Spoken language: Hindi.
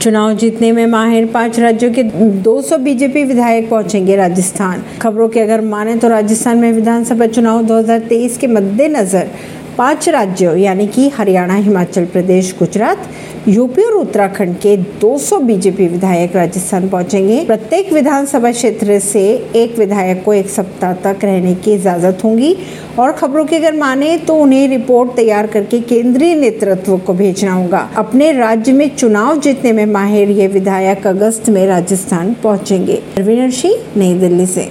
चुनाव जीतने में माहिर पाँच राज्यों के 200 बीजेपी विधायक पहुँचेंगे राजस्थान। खबरों के अगर माने तो राजस्थान में विधानसभा चुनाव 2023 के मद्देनजर पाँच राज्यों, यानी कि हरियाणा, हिमाचल प्रदेश, गुजरात, यूपी और उत्तराखंड के 200 बीजेपी विधायक राजस्थान पहुँचेंगे। प्रत्येक विधानसभा क्षेत्र से एक विधायक को एक सप्ताह तक रहने की इजाज़त होगी। और खबरों की अगर माने तो उन्हें रिपोर्ट तैयार करके केंद्रीय नेतृत्व को भेजना होगा। अपने राज्य में चुनाव जीतने में माहिर ये विधायक अगस्त में राजस्थान पहुँचेंगे। नई दिल्ली से।